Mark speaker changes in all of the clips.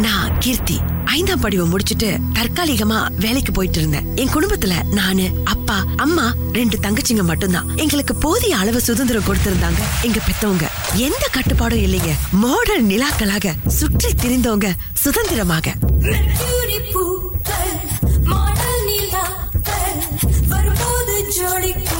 Speaker 1: நான் கீர்த்தி. ஐந்தாம் படிவை முடிச்சிட்டு தற்காலிகமா வேலைக்கு போயிட்டு இருந்தேன். என் குடும்பத்துல நானு அப்பா அம்மா ரெண்டு தங்கச்சிங்க மட்டும்தான். எங்களுக்கு போதிய அளவு சுதந்திரம் கொடுத்திருந்தாங்க எங்க பெத்தவங்க. எந்த கட்டுப்பாடும் இல்லைங்க. மாடர்ன் நிலாக்களாக சுற்றி திரிந்தவங்க சுதந்திரமாக. ஜோடிக்கு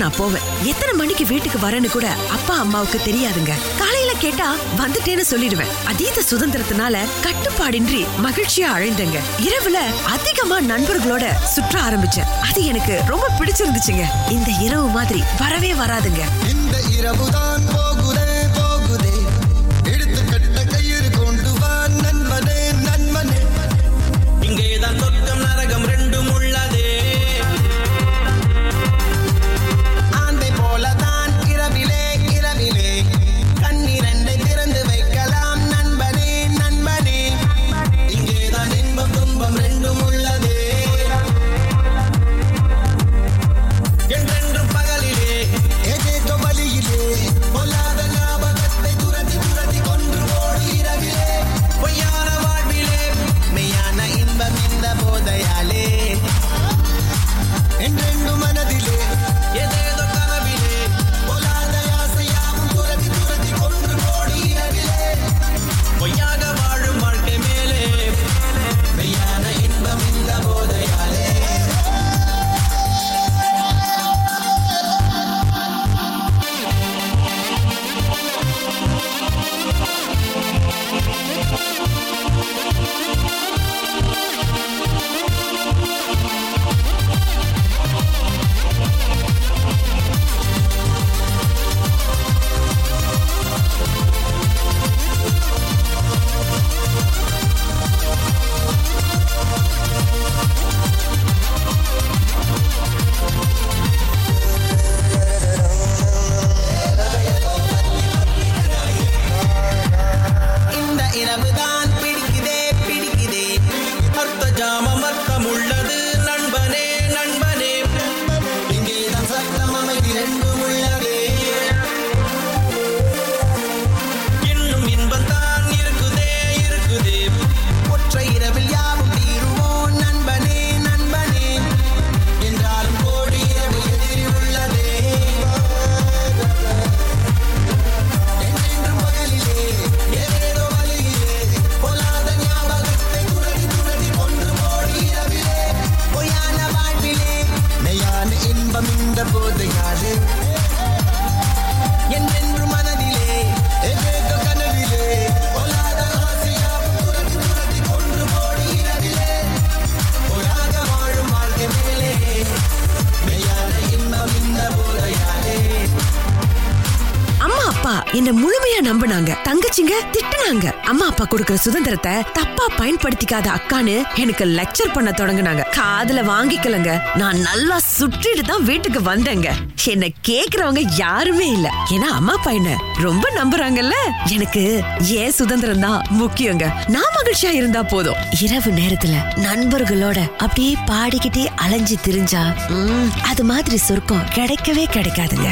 Speaker 1: நான் போவேன். எத்தனை மணிக்கு வீட்டுக்கு வரேன்னு கூட அப்பா அம்மாவுக்கு தெரியாதுங்க. காலையில கேட்டா வந்துட்டேன்னு சொல்லிடுவேன். அதீத சுதந்திரத்தினால கட்டுப்பாடின்றி மகிழ்ச்சியா அழைந்தங்க. இரவுல அதிகமா நண்பர்களோட சுற்ற ஆரம்பிச்சேன். அது எனக்கு ரொம்ப பிடிச்சிருந்துச்சுங்க. இந்த இரவு மாதிரி வரவே வராதுங்க.
Speaker 2: இந்த இரவுதான்
Speaker 1: நம்புனாங்க தங்கச்சிங்க திட்டுனாங்க. அம்மா அப்பா கொடுக்கிற சுதந்திரத்தை தப்பா பயன்படுத்திக்காத அக்கான்னு எனக்கு லெக்சர் பண்ண தொடங்குனாங்க. காதுல வாங்கிக்கலங்க. நான் நல்லா சுற்றிட்டு தான் வீட்டுக்கு வந்தேங்க. என்ன கேக்குறவங்க யாருமே இல்ல. ஏன்னா அம்மா அப்பா என்ன ரொம்ப நம்புறாங்கல்ல? எனக்கு ஏன் சுதந்திரம் தான் முக்கியங்க. நான் மகிழ்ச்சியா இருந்தா போதும். இரவு நேரத்துல நண்பர்களோட அப்படியே பாடிக்கிட்டே அலைஞ்சு திரிஞ்சா அது மாதிரி சொர்க்கம் கிடைக்கவே கிடைக்காதுங்க.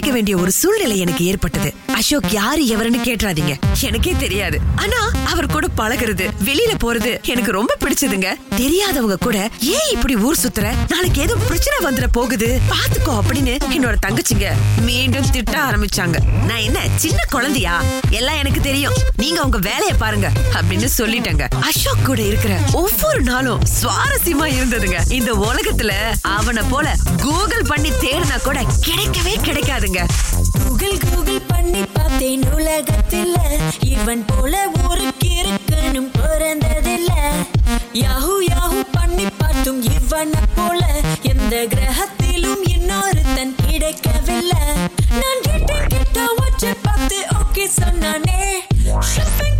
Speaker 1: சந்திக்க வேண்டிய ஒரு சூழ்நிலை எனக்கு ஏற்பட்டது. அசோக் யாரு எவருன்னு கேட்டுறாதீங்க எனக்கே தெரியாது. ஆனா அவர் கூட பழகுறது வெளியில போறது எனக்கு ரொம்ப பிடிச்சதுங்க. தெரியாதவங்க கூட ஏன் இப்படி ஊர் சுத்துற? நாளைக்கு ஏதோ பிரச்சனை வந்துட போகுது. பாத்துக்கோ அப்படின்னு என்னோட தங்கச்சிங்க மீண்டும் திட்ட ஆரம்பிச்சாங்க. நான் என்ன சின்ன குழந்தையா? எல்லாம் எனக்கு தெரியும். நீங்க உங்க வேலையை பாருங்க அப்படின்னு சொல்லிட்டேங்க. அசோக் கூட இருக்கிற ஒவ்வொரு நாளும் சுவாரஸ்யமா இருந்ததுங்க. இந்த உலகத்துல அவனை போல கூகுள் பண்ணி தேடினா கூட கிடைக்கவே கிடைக்காதுங்க
Speaker 3: கூகுள் கூகுள் பண்ணி பார்த்தேன் உலகத்தில். இவன் போல ஒரு கிருக்கனும் பிறந்ததில்ல யாஹூ யாஹூ பண்ணி பார்த்தும் இவனை போல. எந்த கிரகத்திலும் இன்னொரு தன் கிடைக்கவில்லை. நான் கேட்டேன் கேட்டா வச்சு பார்த்து ஓகே சொன்னானே. ஷாப்பிங்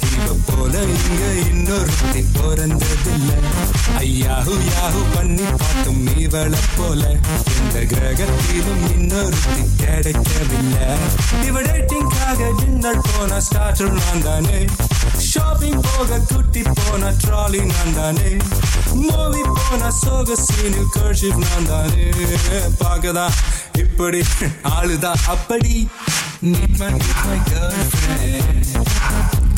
Speaker 4: போல இங்க இன்னொருத்தி பிறந்ததில்ல. ஐயாஹு யாஹு பண்ணி பார்த்தும் இவளை போல. இந்த கிரகத்திலும் இன்னொருத்தி கிடைக்கவில்லை. இவ டேட்டிங்காக டின்னர் போன ஸ்டார்டர் நான் தானே. ஷாப்பிங் போக குட்டி போன ட்ராலி நான் தானே. மூவி போன சோக சீனில் கர்ஷிப் நான் தானே. பார்க்கதான் இப்படி ஆளுதான் அப்படி. Meet my, meet my girlfriend.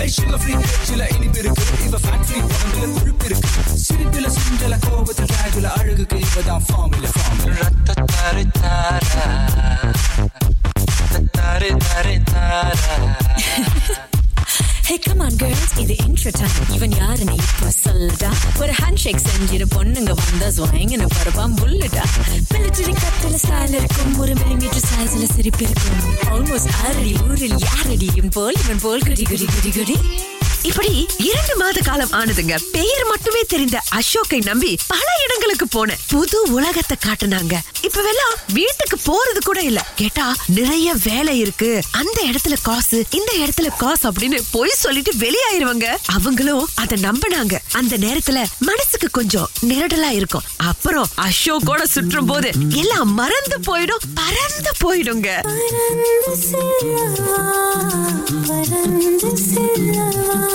Speaker 4: பேஷன்ல ஃப்ரீ சில இனிப்பு இருக்கு இவ ஃபேட் ஃப்ரீ உடம்புல கொழுப்பு இருக்கு சிரிப்புல சிந்தல கோபத்தில் கேஜுல அழகுக்கு இவ தான் ஃபார்முல ஃபார்முல ரத்த தாரு தாரா தாரு தாரு தாரா
Speaker 1: ஹே கம் ஆன் கேர்ள்ஸ் இது இன்ட்ரோ டைம் இவன் யாருன்னு இப்போ சொல்லுடா ஒரு ஹேண்ட் ஷேக் செஞ்சிரு பொண்ணுங்க வந்தா ஸ்வாங்கன்னு பரப்பான் புல்லுடா மிலிட்டரி கட்டில ஸ்டைல் இருக்கும். ஒரு மில்லிமீட்டர் சைஸ்ல சிரிப்பு இருக்கும். ஆல்மோஸ்ட் ஆறடி ஊரில் யாரடியும் போல் இவன் போல் குடி குடி குடி குடி.
Speaker 5: இப்படி இரண்டு மாத காலம் ஆனதுங்க. பெயர் மட்டுமே தெரிந்த அசோக்கை நம்பி பல இடங்களுக்கு போன புது உலகத்தை காட்டுனாங்க. இப்பவெல்லாம் வீட்டுக்கு போறது கூட இல்ல. கேட்டா நிறைய வேலை இருக்கு. அந்த இடத்துல காசு இந்த இடத்துல காசு அப்படின்னு பொய் சொல்லிட்டு வெளியாயிருவாங்க. அவங்களும் அதை நம்பினாங்க. அந்த நேரத்துல மனசுக்கு கொஞ்சம் நிரடலா இருக்கும். அப்புறம் அசோக்கோட சுற்றும் போது எல்லாம் மறந்து போயிடும் பறந்து போயிடுங்க.
Speaker 1: பறந்து செல்லவா பறந்து செல்லவா.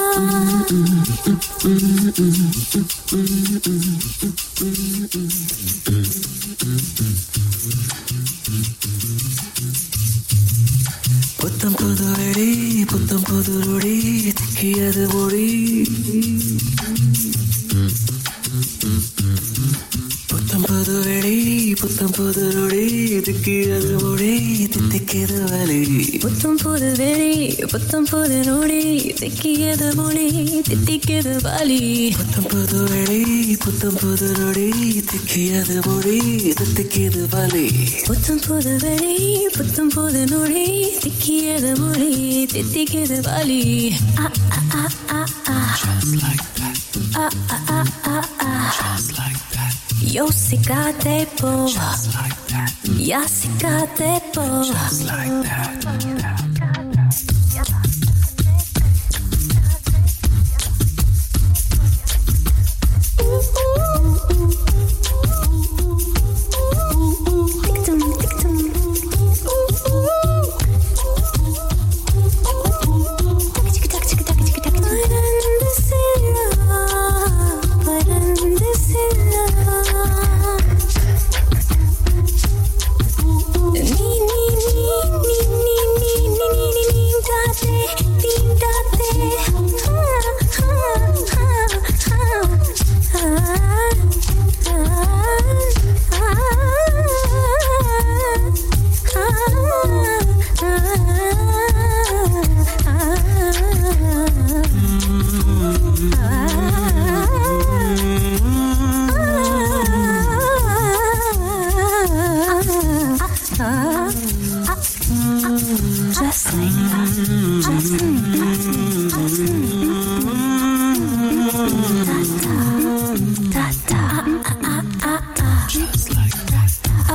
Speaker 6: புத்தம் புதுரடி புத்தம் புதுரடி திக்கியது ஒளி புத்தம் புது நொடி திக்கியது மொழி தித்திக்கியது வலி.
Speaker 1: புத்தம் புது வெளி புத்தம் புது நொடி திக்கியது மொழி தித்திக்கியது வலி.
Speaker 6: புத்தம் புது வெடி புத்தம் புது நொடி திக்கியது மொழி தித்திக்கியது வலி.
Speaker 1: புத்தம் புது வெளி புத்தம் புது நொடி திக்கியது மொழி தித்திக்கியது வலி. ஆ, ஆ. ஆ, ஆ, ஆ, ஆ, ஆ. Yo si cate po. Just like that. Ya si cate po. Just like that.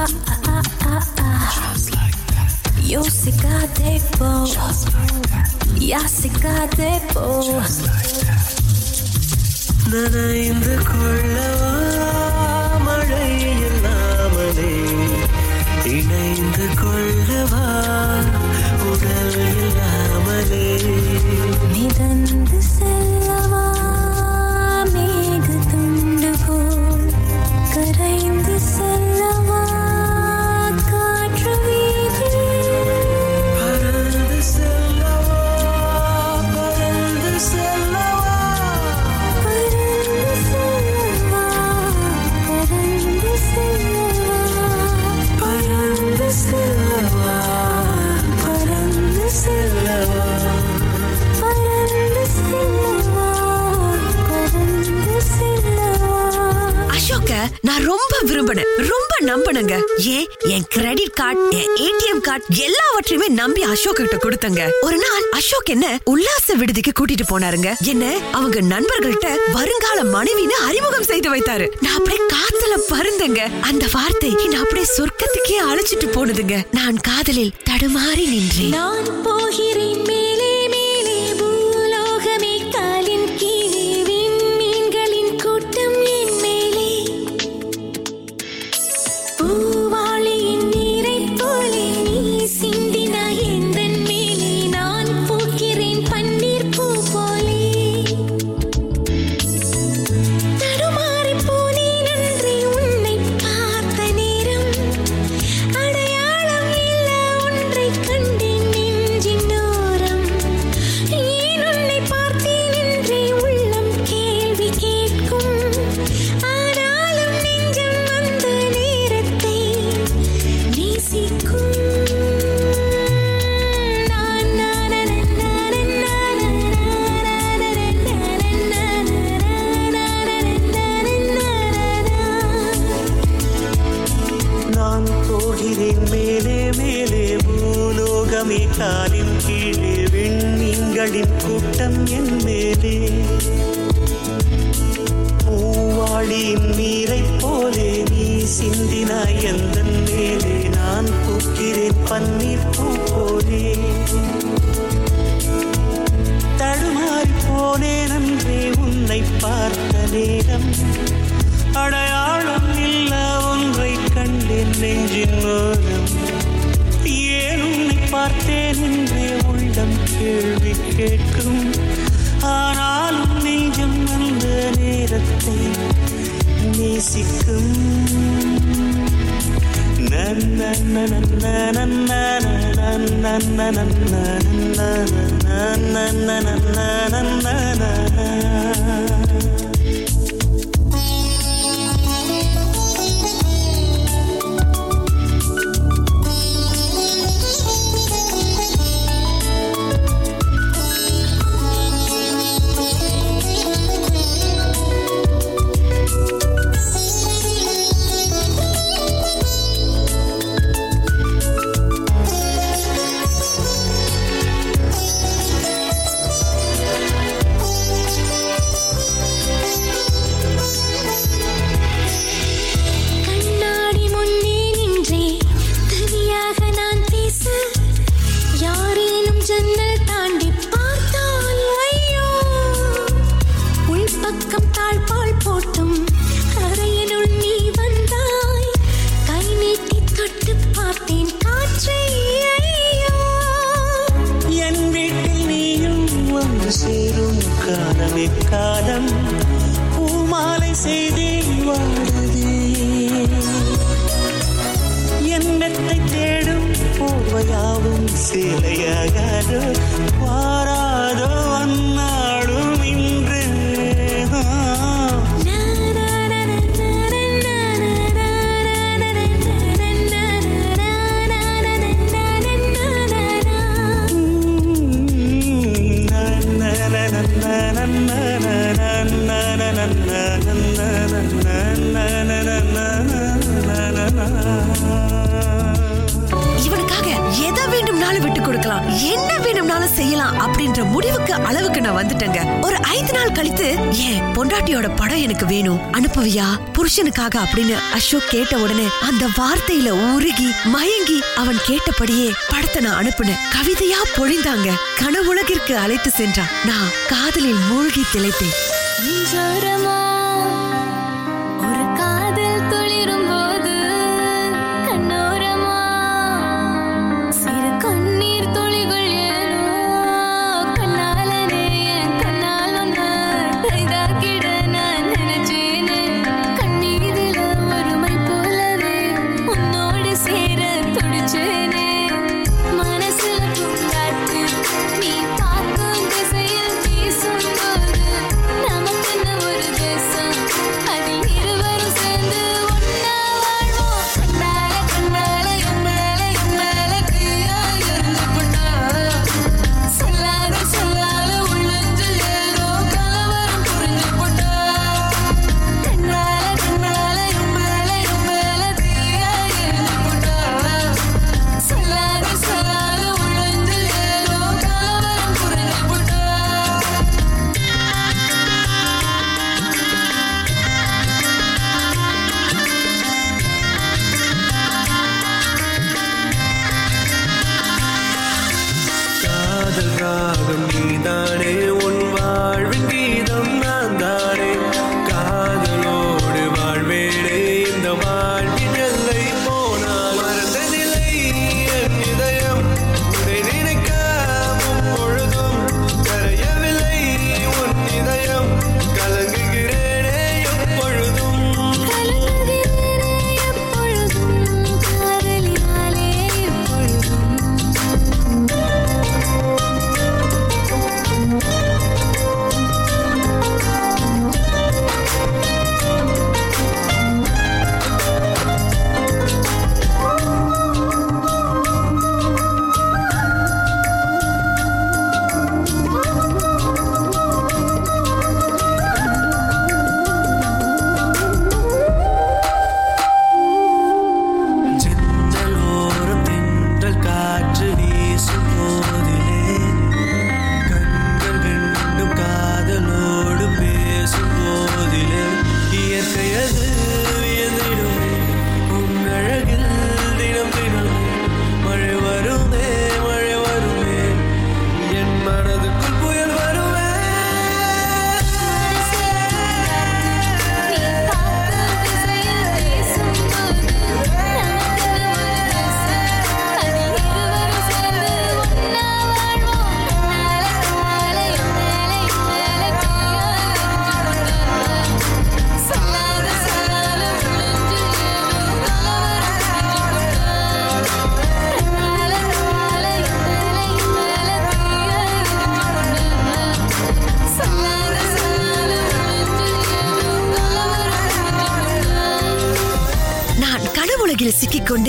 Speaker 1: Just like that. Yo se cadepo. Just like that. Ya se cadepo. Just like that.
Speaker 6: நனைந்து கொள்ளவா மழை இல்லாமலே இணைந்து கொள்ளவா உடல் இல்லாமலே
Speaker 1: மிதந்து செல்லவா மேக துண்டு போல் கரைந்து
Speaker 5: செல்ல நான் ரொம்ப விரும்பினேன். ரொம்ப நம்பினங்க. ஏன் என் கிரெடிட் கார்டு என் ஏடிஎம் கார்டு எல்லாவற்றையுமே நம்பி அசோக் கிட்ட கொடுத்தங்க. ஒரு நாள் அசோக் என்ன உல்லாச விடுதிக்கு கூட்டிட்டு போனாருங்க. என்ன அவங்க நண்பர்கள்ட்ட வருங்கால மனைவின்னு அறிமுகம் செய்து வைத்தாரு. நான் அப்படியே காத்துல பருந்தங்க அந்த வார்த்தை என்ன அப்படியே சொர்க்கத்துக்கே அழைச்சிட்டு போனதுங்க. நான் காதலில் தடுமாறி நின்றேன்.
Speaker 1: நான் போகிறேன் காலின் கீழே விண்மீன்களின்
Speaker 6: கூட்டம் என் மேலே. பூவாளியின் நீரை போலே நீ சிந்தினாய் எந்த மேலே நான் பூக்கிறேன் பன்னீர் பூ போலே. தடுமாறி போனேன் அன்றே உன்னை பார்த்த நேரம். அடையாளம் இல்ல ஒன்றை கண்டேன் நெஞ்சின் ஓரம். பார்த்தேன் என்றே உள்ளம் கேள்வி கேட்கும். ஆனாலும் நெஞ்சம் அந்த நேரத்தை நேசிக்கும். நன்ன நன்ன நன்ன நன்ன நன்ன நன்ன நன்ன
Speaker 1: கண்ணாடி
Speaker 5: வேணும் அனுப்புவியா? புருஷனுக்காக அப்படின்னு அசோக் கேட்ட உடனே அந்த வார்த்தையில உருகி மயங்கி அவன் கேட்டபடியே படத்தை நான் அனுப்புனேன். கவிதையா பொழிந்தாங்க. கனவுலகிற்கு அழைத்து சென்றான். நான் காதலில் மூழ்கி திளைத்தேன்.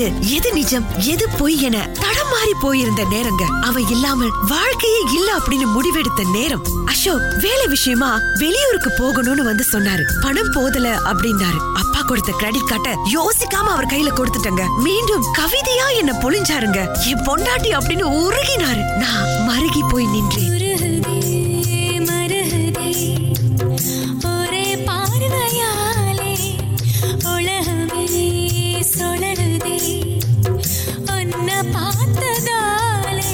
Speaker 5: சிக்கிக்கொண்டு எது நிஜம் எது பொய் என தடமாறி போயிருந்த நேரங்க. அவ இல்லாமல் வாழ்க்கையே இல்ல அப்படின்னு முடிவெடுத்த நேரம். அசோக் வேலை விஷயமா வெளியூருக்கு போகணும்னு வந்து சொன்னாரு. பணம் போதல அப்படின்னாரு. அப்பா கொடுத்த கிரெடிட் கார்டை யோசிக்காம அவர் கையில கொடுத்துட்டங்க. மீண்டும் கவிதையா என்ன பொழிஞ்சாருங்க. என் பொண்டாட்டி அப்படின்னு உருகினாரு. நான் மருகி போய் நின்றேன்.
Speaker 1: பார்த்ததாலே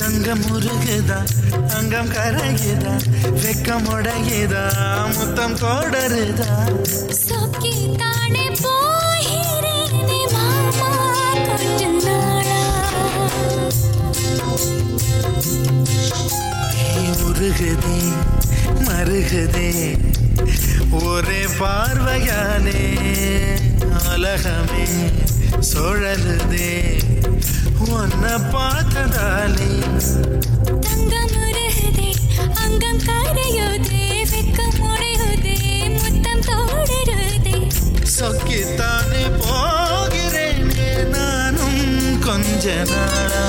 Speaker 7: தங்கம் உருகுதா அங்கம் கரையுதா வெக்கம் உடையுதா முத்தம் தொடருதா
Speaker 1: சொக்கி தானே போகிறேனே மாமா கொஞ்ச நாளா.
Speaker 7: நீ உருகுதே மருகுதே ஒரே பார்வையாலே உலகமே சுழலுதே உன்னை பார்த்ததாலே
Speaker 1: தங்கம் உருகுதே, அங்கம் கரையுதே, வெட்கம் உடையுதே, முத்தம் தோடுருதே.
Speaker 7: சொக்கித்தானே போகிறேனே நானும் கொஞ்ச நாளா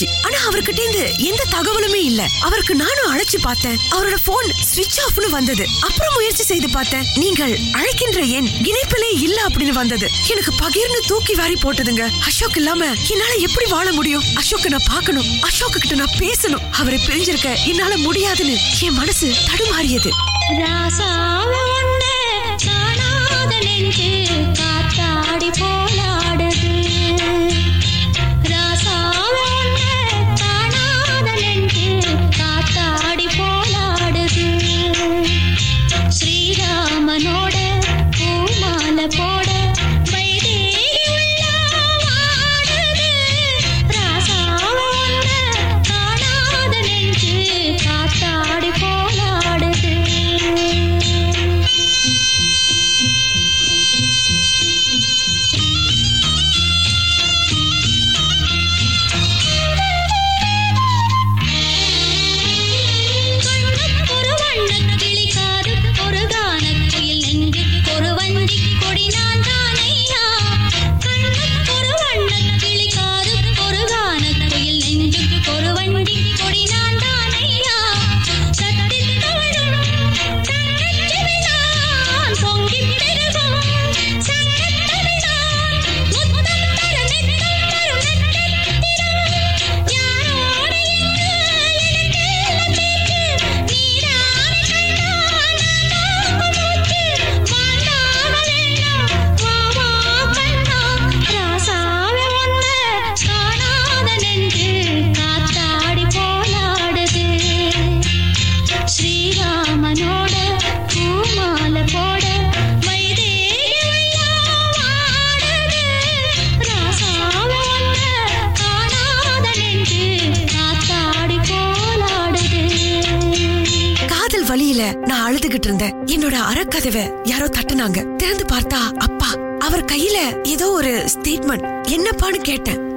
Speaker 1: வாரம்
Speaker 5: ஆனா அவர்கிட்ட இருந்து எந்த தகவலுமே இல்ல. அவருக்கு நானும் அழைச்சு பார்த்தேன். அவரோட போன் ஸ்விட்ச் ஆஃப்னு வந்தது. அப்புறம் முயற்சி செய்து பார்த்தேன். நீங்கள் அழைக்கின்ற எண் இணைப்பிலே இல்ல அப்படின்னு வந்தது. எனக்கு பகிர்னு தூக்கி வாரி போட்டதுங்க. அசோக் இல்லாம என்னால எப்படி வாழ முடியும்? அசோக் நான் பார்க்கணும். அசோக் கிட்ட நான் பேசணும். அவரை பிரிஞ்சிருக்க என்னால முடியாதுன்னு என் மனசு தடுமாறியது. ராசா யாரோ தட்டுனாங்க. திறந்து பார்த்தா அப்பா. அவர் கையில ஏதோ ஒரு ஸ்டேட்மெண்ட் என்னப்பான்னு கேட்டேன்.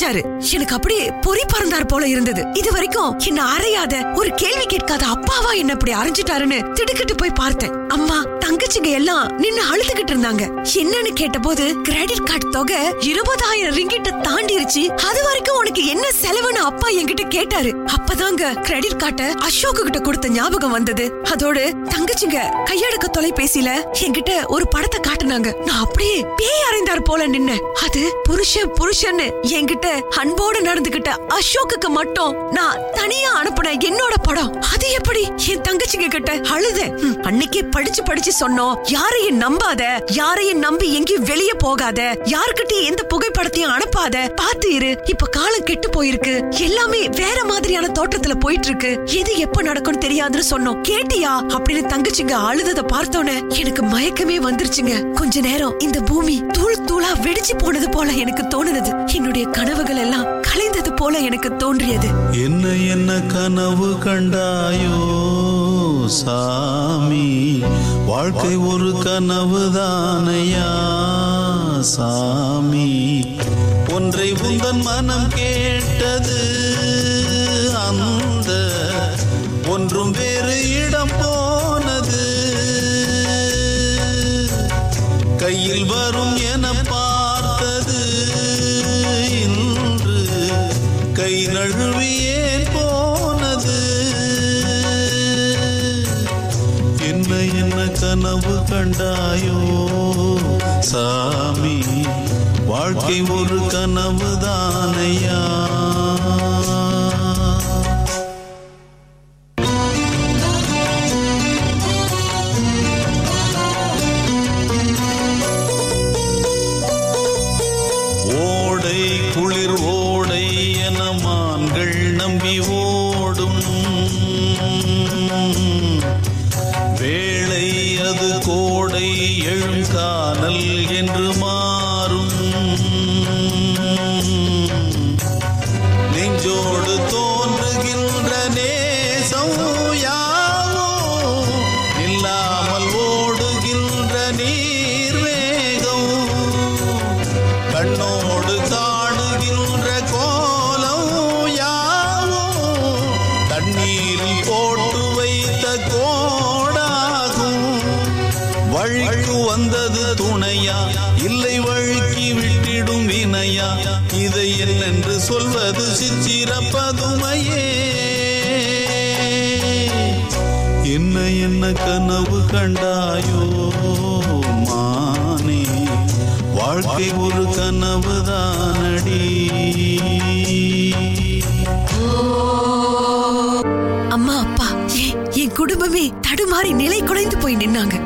Speaker 5: செஞ்சாரு. எனக்கு அப்படியே பொறி பறந்தார் போல இருந்தது. இது வரைக்கும் என்ன அறையாத ஒரு கேள்வி கேட்காத அப்பாவா என்ன அப்படி அரைஞ்சிட்டாருன்னு திடுக்கிட்டு போய் பார்த்தேன். அம்மா தங்கச்சிங்க எல்லாம் நின்னு அழுதுகிட்டு இருந்தாங்க. என்னன்னு கேட்டபோது கிரெடிட் கார்டு தொகை இருபதாயிரம் ரிங்கிட்ட தாண்டிருச்சு. அது வரைக்கும் உனக்கு என்ன செலவுன்னு அப்பா என்கிட்ட கேட்டாரு. அப்பதாங்க கிரெடிட் கார்டை அசோக் கிட்ட கொடுத்த ஞாபகம் வந்தது. அதோடு தங்கச்சிங்க கையடக்க தொலைபேசியில என்கிட்ட ஒரு படத்தை காட்டுனாங்க. நான் அப்படியே பேய் அறைந்தார் போல நின்ன அது புருஷன் புருஷன்னு என்கிட்ட அன்போடு நடந்துகிட்ட அசோக்குக்கு மட்டும் நான் தனியா அனுப்பின என்னோட படம். அது எப்படி? என் தங்கச்சிங்க கிட்ட அழுத. அன்னைக்கே படிச்சு படிச்சு சொன்னோம். யாரையும் நம்பாத யாரையும் நம்பி எங்கேயும் வெளிய போகாத யாருக்கிட்டயும் எந்த புகைப்படத்தையும் அனுப்பாத. பாத்து இரு இப்ப காலம் கெட்டு போயிருக்கு. எல்லாமே வேற மாதிரியான தோற்றத்துல போயிட்டு இருக்கு எது எப்ப நடக்கும்னு தெரியாதுன்னு சொன்னோம். கேட்டியா? அப்படின்னு தங்கச்சிங்க அழுதத பார்த்தோன்னே எனக்கு மயக்கமே வந்துருச்சுங்க. கொஞ்ச நேரம் இந்த பூமி தூள் தூளா வெடிச்சு போனது போல எனக்கு தோணுனது. என்னுடைய கனவுகள் எல்லாம் கலைந்தது போல எனக்கு தோன்றியது.
Speaker 8: என்ன என்ன கனவு கண்டாயோ சாமி? வாழ்க்கை ஒரு கனவு தானையா சாமி? ஒன்றை உந்தன் மனம் கேட்டது அந்த ஒன்றும் வேறு இடம் போனது. கையில் வரும் என பார்த்தது கை நழுவியேன் போனது? என்ன என்ன கனவு கண்டாயோ? சாமி வாழ்க்கை ஒரு கனவு தானையா கனவு கண்டாயோ மானே வாழ்க்கை ஒரு கனவு தானடி
Speaker 5: அம்மா அப்பா என் குடும்பமே தடுமாறி நிலை குலைந்து போய் நின்னாங்க.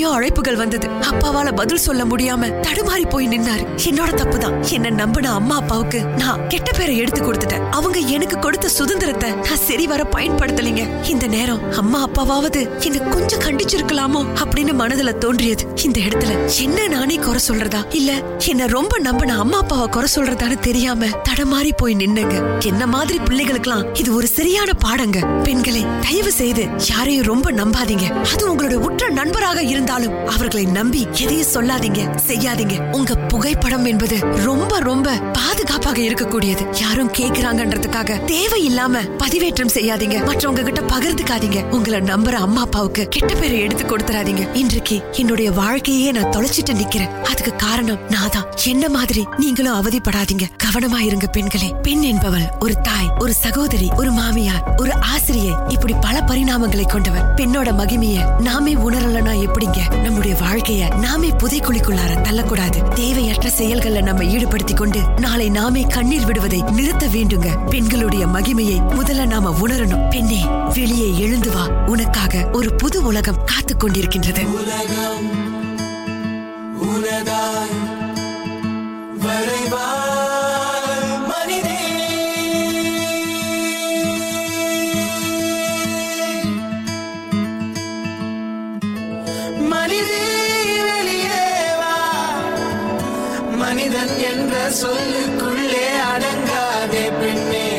Speaker 5: எத்தனையோ அழைப்புகள் வந்தது. அப்பாவால பதில் சொல்ல முடியாம தடுமாறி போய் நின்னாரு. என்னோட தப்புதான். என்ன நம்பின அம்மா அப்பாவுக்கு நான் கெட்ட பேரை எடுத்து கொடுத்துட்டேன். அவங்க எனக்கு கொடுத்த சுதந்திரத்தை நான் சரி வர பயன்படுத்தலைங்க. இந்த நேரம் அம்மா அப்பாவாவது என்ன கொஞ்சம் கண்டிச்சிருக்கலாமோ அப்படின்னு மனதுல தோன்றியது. இந்த இடத்துல என்ன நானே குறை சொல்றதா? இல்ல என்ன ரொம்ப நம்பின அம்மா அப்பாவை குறை சொல்றதான்னு தெரியாம தடமாறி போய் நின்னுங்க. என்ன மாதிரி பிள்ளைகளுக்கெல்லாம் இது ஒரு சரியான பாடங்க. பெண்களே தயவு செய்து யாரையும் ரொம்ப நம்பாதீங்க. அது உங்களோட உற்ற நண்பராக இருந்தாலும் அவர்களை நம்பி எதையும் சொல்லாதீங்க செய்யாதீங்க. உங்க புகைப்படம் என்பது ரொம்ப ரொம்ப பாதுகாப்பாக இருக்கக்கூடியது. யாரும் கேக்குறாங்கன்றதுக்காக தேவையில்லாம பதிவேற்றம் செய்யாதீங்க. மற்றவங்க கிட்ட பகிர்ந்துக்காதீங்க. உங்களை நம்புற அம்மா அப்பாவுக்கு கெட்ட பேரை எடுத்து கொடுத்துறாதீங்க. இன்றைக்கு என்னுடைய வாழ்க்கையே நான் தொலைச்சிட்டு நிக்கிறேன். அதுக்கு காரணம் நான் தான் என்ன மாதிரி நீங்களும் அவதிப்படாதீங்க. கவனமா இருங்க பெண்களே. பெண் என்பவள் ஒரு தாய் ஒரு சகோதரி ஒரு மாமியார் ஒரு ஆசிரியை. இப்படி பல பரிணாமங்களை கொண்டவர் பெண்ணோட மகிமைய நாமே உணரலனா எப்படிங்க? நம்முடைய வாழ்க்கைய நாமே புதைக்குழிக்குள்ளார தள்ளக்கூடாது. தேவையற்ற செயல்களை நம்ம ஈடுபடுத்திக் கொண்டு நாளை நாமே கண்ணீர் விடுவதை நிறுத்த வேண்டுங்க. பெண்களுடைய மகிமையை முதல்ல நாம உணரணும். பெண்ணே வெளியே எழுந்து வா. உனக்காக ஒரு புது உலகம் காத்துக் கொண்டிருக்கின்றது.
Speaker 6: உலகம் உனதாய் வரைவா மனிதன் என்ற சொல்லுக்குள்ளே அடங்காதே பெண்ணே.